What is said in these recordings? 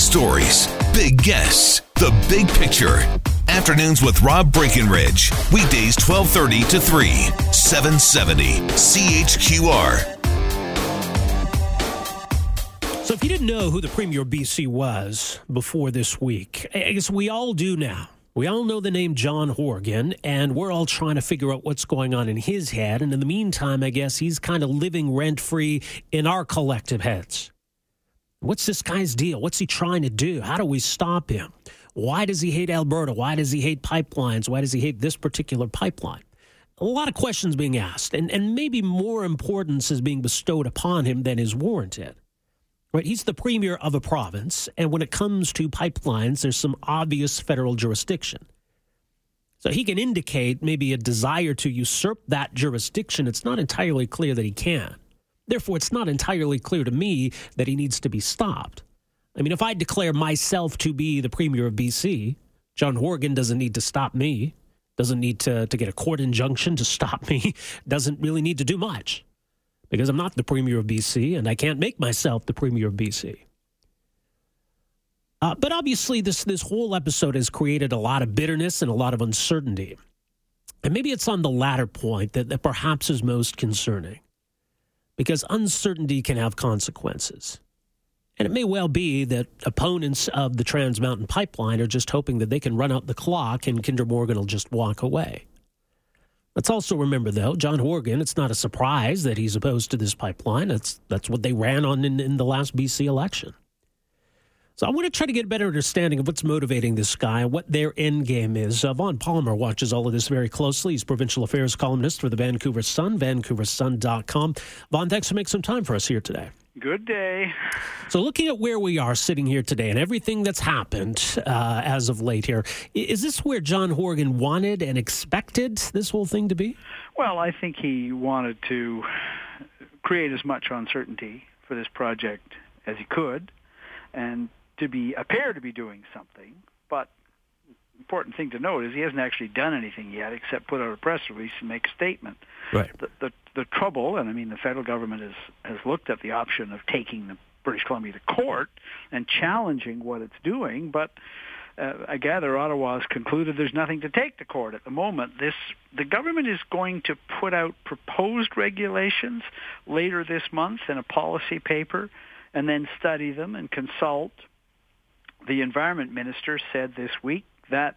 stories, big guests, the big picture. Afternoons with Rob Breckenridge. Weekdays 1230 to 3, 770 CHQR. So, if you didn't know who the Premier BC was before this week, I guess we all do now. We all know the name John Horgan, and we're all trying to figure out what's going on in his head. And in the meantime, I guess he's kind of living rent free in our collective heads. What's this guy's deal? What's he trying to do? How do we stop him? Why does he hate Alberta? Why does he hate pipelines? Why does he hate this particular pipeline? A lot of questions being asked, and, and maybe more importance is being bestowed upon him than is warranted. Right, he's the premier of a province, and when it comes to pipelines, there's some obvious federal jurisdiction. So he can indicate maybe a desire to usurp that jurisdiction. It's not entirely clear that he can. Therefore, it's not entirely clear to me that he needs to be stopped. I mean, if I declare myself to be the premier of BC, John Horgan doesn't need to stop me, doesn't need to, to get a court injunction to stop me, doesn't really need to do much because I'm not the Premier of BC and I can't make myself the Premier of BC. Uh, but obviously, this, this whole episode has created a lot of bitterness and a lot of uncertainty. And maybe it's on the latter point that, that perhaps is most concerning because uncertainty can have consequences. And it may well be that opponents of the Trans Mountain Pipeline are just hoping that they can run out the clock and Kinder Morgan will just walk away. Let's also remember, though, John Horgan, it's not a surprise that he's opposed to this pipeline. That's, that's what they ran on in, in the last BC election. So I want to try to get a better understanding of what's motivating this guy and what their end game is. Uh, Vaughn Palmer watches all of this very closely. He's provincial affairs columnist for the Vancouver Sun, vancouversun.com. Vaughn, thanks for making some time for us here today. Good day. So, looking at where we are sitting here today and everything that's happened uh, as of late here, is this where John Horgan wanted and expected this whole thing to be? Well, I think he wanted to create as much uncertainty for this project as he could and to be appear to be doing something. But important thing to note is he hasn't actually done anything yet except put out a press release and make a statement. Right. The, the, the trouble, and I mean the federal government has, has looked at the option of taking the British Columbia to court and challenging what it's doing, but uh, I gather Ottawa has concluded there's nothing to take to court at the moment. This the government is going to put out proposed regulations later this month in a policy paper, and then study them and consult. The environment minister said this week that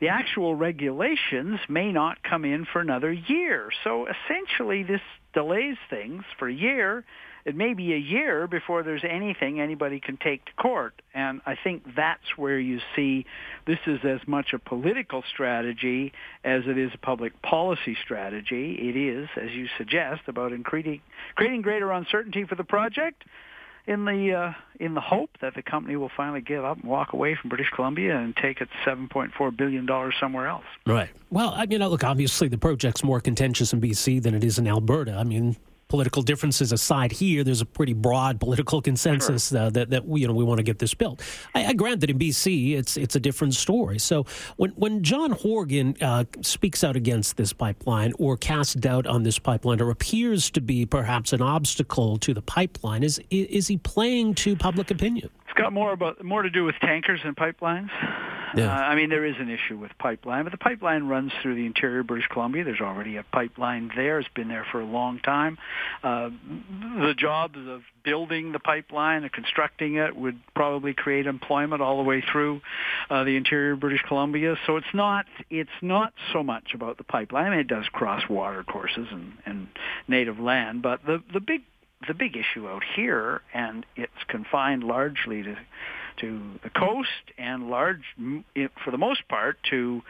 the actual regulations may not come in for another year. So essentially, this delays things for a year. It may be a year before there's anything anybody can take to court. And I think that's where you see this is as much a political strategy as it is a public policy strategy. It is, as you suggest, about creating, creating greater uncertainty for the project in the uh, in the hope that the company will finally give up and walk away from British Columbia and take its 7.4 billion dollars somewhere else. Right. Well, I mean, look, obviously the project's more contentious in BC than it is in Alberta. I mean, political differences aside here, there's a pretty broad political consensus sure. uh, that, that we, you know we want to get this built. I, I, grant that in BC it's it's a different story. So when when John Horgan uh, speaks out against this pipeline or casts doubt on this pipeline or appears to be perhaps an obstacle to the pipeline, is is he playing to public opinion? It's got more about more to do with tankers and pipelines. Yeah. Uh, I mean, there is an issue with pipeline, but the pipeline runs through the interior of British Columbia. There's already a pipeline there. It's been there for a long time. Uh, the jobs of building the pipeline and constructing it would probably create employment all the way through uh, the interior of British Columbia. So it's not it's not so much about the pipeline. I mean, it does cross water courses and, and native land, but the the big the big issue out here, and it's confined largely to to the coast and large, for the most part, to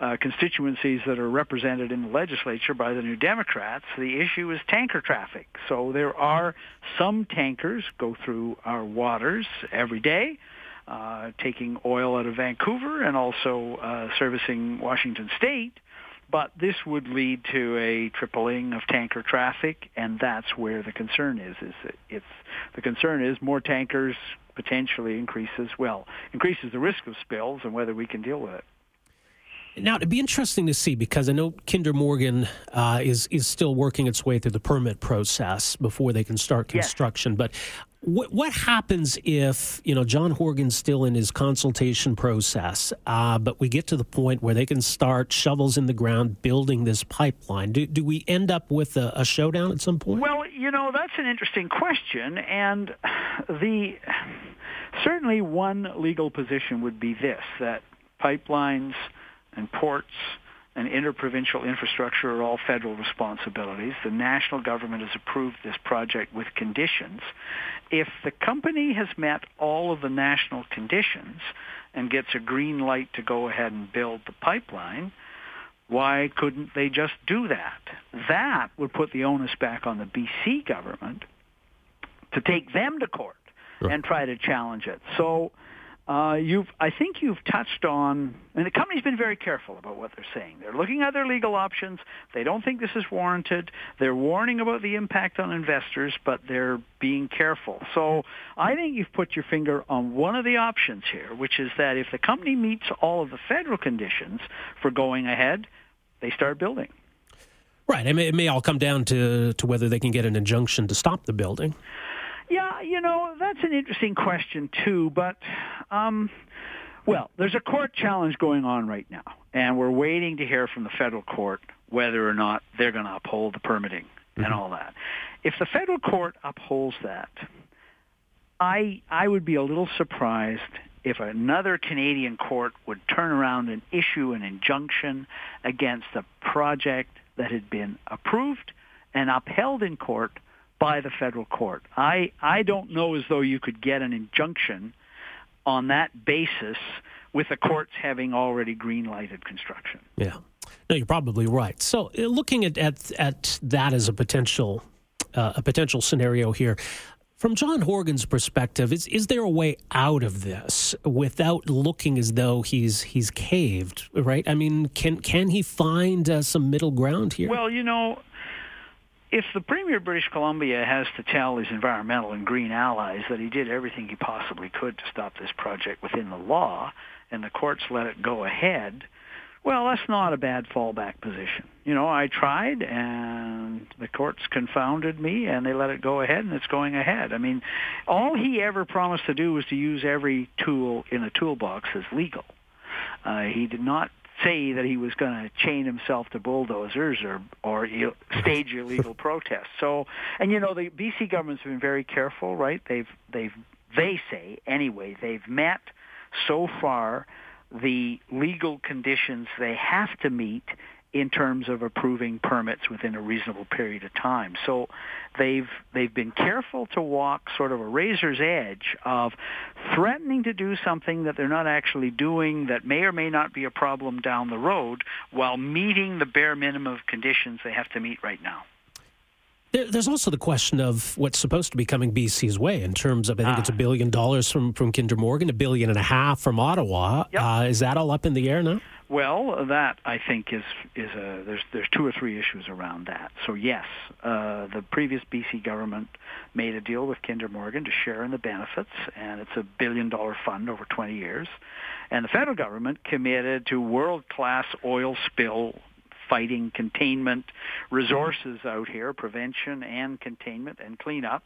uh, constituencies that are represented in the legislature by the New Democrats. The issue is tanker traffic. So there are some tankers go through our waters every day. Uh, taking oil out of Vancouver and also uh, servicing Washington State, but this would lead to a tripling of tanker traffic, and that's where the concern is. Is it's the concern is more tankers potentially increases, well, increases the risk of spills and whether we can deal with it. Now, it'd be interesting to see because I know Kinder Morgan uh, is is still working its way through the permit process before they can start construction. Yes. But What, what happens if you know John Horgan's still in his consultation process, uh, but we get to the point where they can start shovels in the ground building this pipeline? Do, do we end up with a, a showdown at some point? Well, you know that's an interesting question, and the certainly one legal position would be this: that pipelines and ports and interprovincial infrastructure are all federal responsibilities. The national government has approved this project with conditions. If the company has met all of the national conditions and gets a green light to go ahead and build the pipeline, why couldn't they just do that? That would put the onus back on the BC government to take them to court and try to challenge it. So uh, you've, I think you've touched on, and the company's been very careful about what they're saying. They're looking at their legal options. They don't think this is warranted. They're warning about the impact on investors, but they're being careful. So I think you've put your finger on one of the options here, which is that if the company meets all of the federal conditions for going ahead, they start building. Right. It may, it may all come down to, to whether they can get an injunction to stop the building. Yeah, you know, that's an interesting question too, but um well, there's a court challenge going on right now, and we're waiting to hear from the federal court whether or not they're going to uphold the permitting mm-hmm. and all that. If the federal court upholds that, I I would be a little surprised if another Canadian court would turn around and issue an injunction against a project that had been approved and upheld in court by the federal court. I, I don't know as though you could get an injunction on that basis with the courts having already green-lighted construction. Yeah. No, you're probably right. So, uh, looking at at, at that as a potential uh, a potential scenario here, from John Horgan's perspective, is is there a way out of this without looking as though he's he's caved? Right? I mean, can can he find uh, some middle ground here? Well, you know, if the Premier of British Columbia has to tell his environmental and green allies that he did everything he possibly could to stop this project within the law, and the courts let it go ahead, well, that's not a bad fallback position. You know, I tried, and the courts confounded me, and they let it go ahead, and it's going ahead. I mean, all he ever promised to do was to use every tool in the toolbox as legal. Uh, he did not say that he was going to chain himself to bulldozers or or stage illegal protests. So, and you know, the BC government's been very careful, right? They've they've they say anyway they've met so far the legal conditions they have to meet in terms of approving permits within a reasonable period of time. So they've they've been careful to walk sort of a razor's edge of threatening to do something that they're not actually doing that may or may not be a problem down the road while meeting the bare minimum of conditions they have to meet right now. There's also the question of what's supposed to be coming BC's way in terms of I think ah. it's a billion dollars from from Kinder Morgan, a billion and a half from Ottawa. Yep. Uh, is that all up in the air now? Well, that I think is is a there's there's two or three issues around that. So yes, uh, the previous BC government made a deal with Kinder Morgan to share in the benefits, and it's a billion dollar fund over 20 years. And the federal government committed to world class oil spill fighting containment resources out here, prevention and containment and cleanup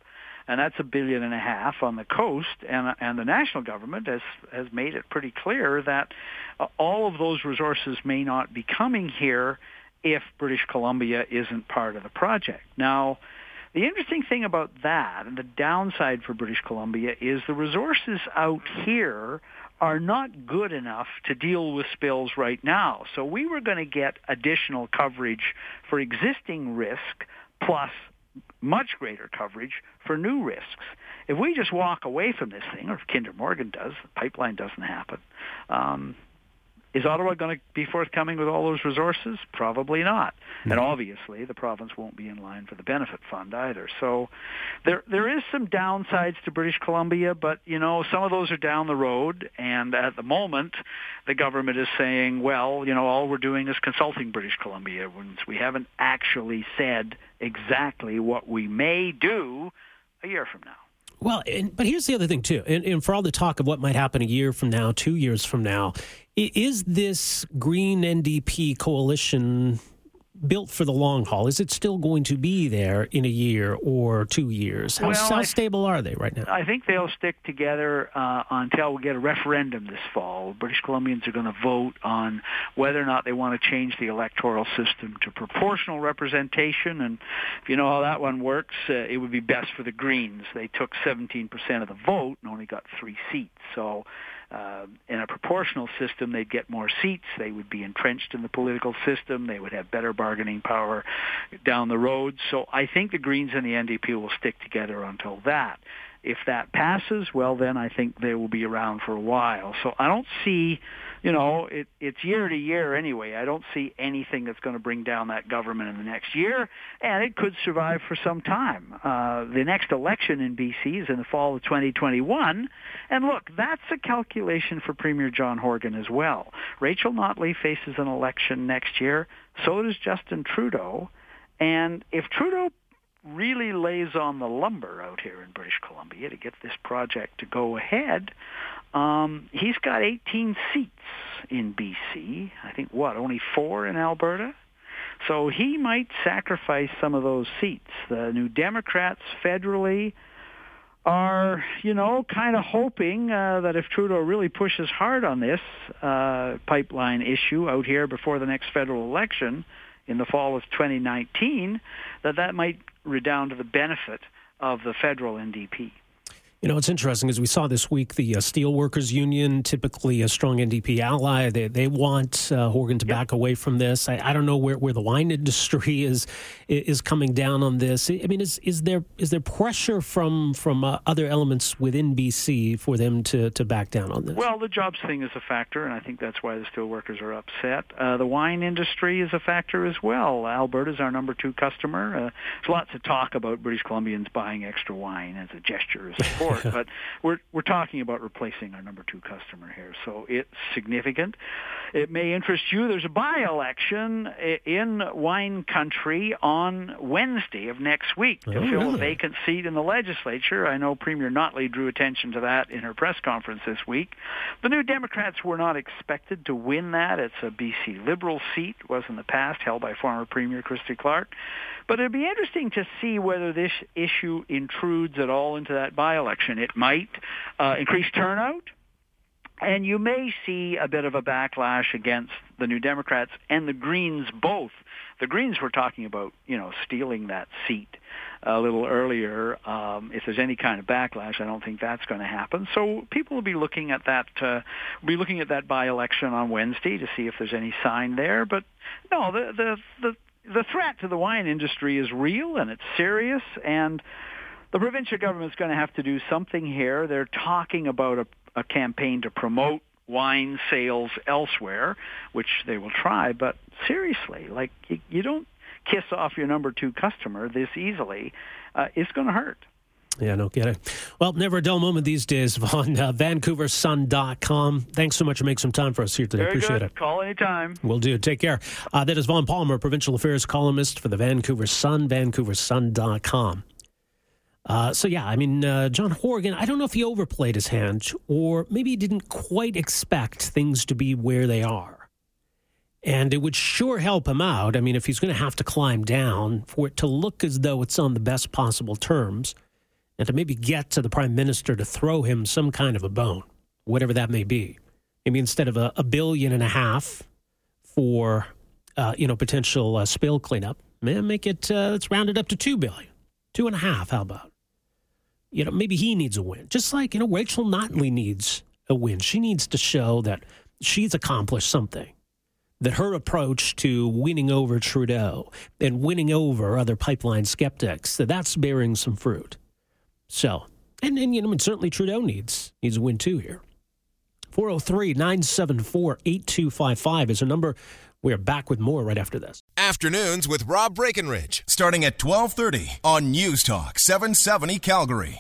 and that's a billion and a half on the coast. And and the national government has has made it pretty clear that uh, all of those resources may not be coming here if British Columbia isn't part of the project. Now. The interesting thing about that and the downside for British Columbia is the resources out here are not good enough to deal with spills right now. So we were going to get additional coverage for existing risk plus much greater coverage for new risks. If we just walk away from this thing, or if Kinder Morgan does, the pipeline doesn't happen, um, is Ottawa going to be forthcoming with all those resources? Probably not. Mm-hmm. And obviously, the province won't be in line for the benefit fund either. So there there is some downsides to British Columbia, but you know, some of those are down the road and at the moment the government is saying, well, you know, all we're doing is consulting British Columbia. when We haven't actually said exactly what we may do a year from now. Well, and, but here's the other thing too, and, and, for all the talk of what might happen a year from now, two years from now, is this Green NDP coalition built for the long haul? Is it still going to be there in a year or two years? How, well, how stable are they right now? I think they'll stick together uh, until we get a referendum this fall. British Columbians are going to vote on whether or not they want to change the electoral system to proportional representation. And if you know how that one works, uh, it would be best for the Greens. They took 17% of the vote and only got three seats. So uh, in a proportional system, they'd get more seats. They would be entrenched in the political system. They would have better bargaining power down the road. So I think the Greens and the NDP will stick together until that. If that passes, well, then I think they will be around for a while. So I don't see, you know, it, it's year to year anyway. I don't see anything that's going to bring down that government in the next year, and it could survive for some time. Uh, the next election in BC is in the fall of 2021, and look, that's a calculation for Premier John Horgan as well. Rachel Notley faces an election next year. So does Justin Trudeau. And if Trudeau really lays on the lumber out here in British Columbia to get this project to go ahead. Um, he's got 18 seats in BC. I think what only four in Alberta. So he might sacrifice some of those seats. The New Democrats federally are, you know, kind of hoping uh, that if Trudeau really pushes hard on this uh, pipeline issue out here before the next federal election in the fall of 2019, that that might redound to the benefit of the federal NDP. You know, it's interesting as we saw this week the uh, Steelworkers Union, typically a strong NDP ally, they, they want uh, Horgan to yep. back away from this. I, I, don't know where, where the wine industry is is coming down on this. I mean, is is there is there pressure from from uh, other elements within BC for them to, to back down on this? Well, the jobs thing is a factor, and I think that's why the steelworkers are upset. Uh, the wine industry is a factor as well. Alberta is our number two customer. Uh, there's lots of talk about British Columbians buying extra wine as a gesture of support. But we're we're talking about replacing our number two customer here, so it's significant. It may interest you. There's a by-election in wine country on Wednesday of next week to oh, fill really? a vacant seat in the legislature. I know Premier Notley drew attention to that in her press conference this week. The New Democrats were not expected to win that. It's a BC Liberal seat, was in the past held by former Premier Christy Clark. But it'd be interesting to see whether this issue intrudes at all into that by-election. It might uh, increase turnout, and you may see a bit of a backlash against the New Democrats and the Greens both. The Greens were talking about, you know, stealing that seat a little earlier. Um, if there's any kind of backlash, I don't think that's going to happen. So people will be looking at that, uh, be looking at that by-election on Wednesday to see if there's any sign there. But no, the the the the threat to the wine industry is real and it's serious and the provincial government is going to have to do something here. They're talking about a, a campaign to promote wine sales elsewhere, which they will try. But seriously, like you, you don't kiss off your number two customer this easily. Uh, it's going to hurt. Yeah, no kidding. Well, never a dull moment these days on uh, VancouverSun.com. Thanks so much for making some time for us here today. Very Appreciate good. it. Call anytime. We'll do. Take care. Uh, that is Vaughn Palmer, provincial affairs columnist for the Vancouver Sun, VancouverSun.com. Uh, so yeah, I mean, uh, John Horgan. I don't know if he overplayed his hand, or maybe he didn't quite expect things to be where they are. And it would sure help him out. I mean, if he's going to have to climb down for it to look as though it's on the best possible terms, and to maybe get to the prime minister to throw him some kind of a bone, whatever that may be. Maybe instead of a, a billion and a half for uh, you know potential uh, spill cleanup, man, make it uh, let's round it up to two billion, two and a half. How about? You know, maybe he needs a win, just like you know Rachel Notley needs a win. She needs to show that she's accomplished something that her approach to winning over Trudeau and winning over other pipeline skeptics that that's bearing some fruit. So, and, and you know, and certainly Trudeau needs needs a win too here. 403 974 8255 is a number. We are back with more right after this. Afternoons with Rob Breckenridge, starting at 1230 on News Talk 770 Calgary.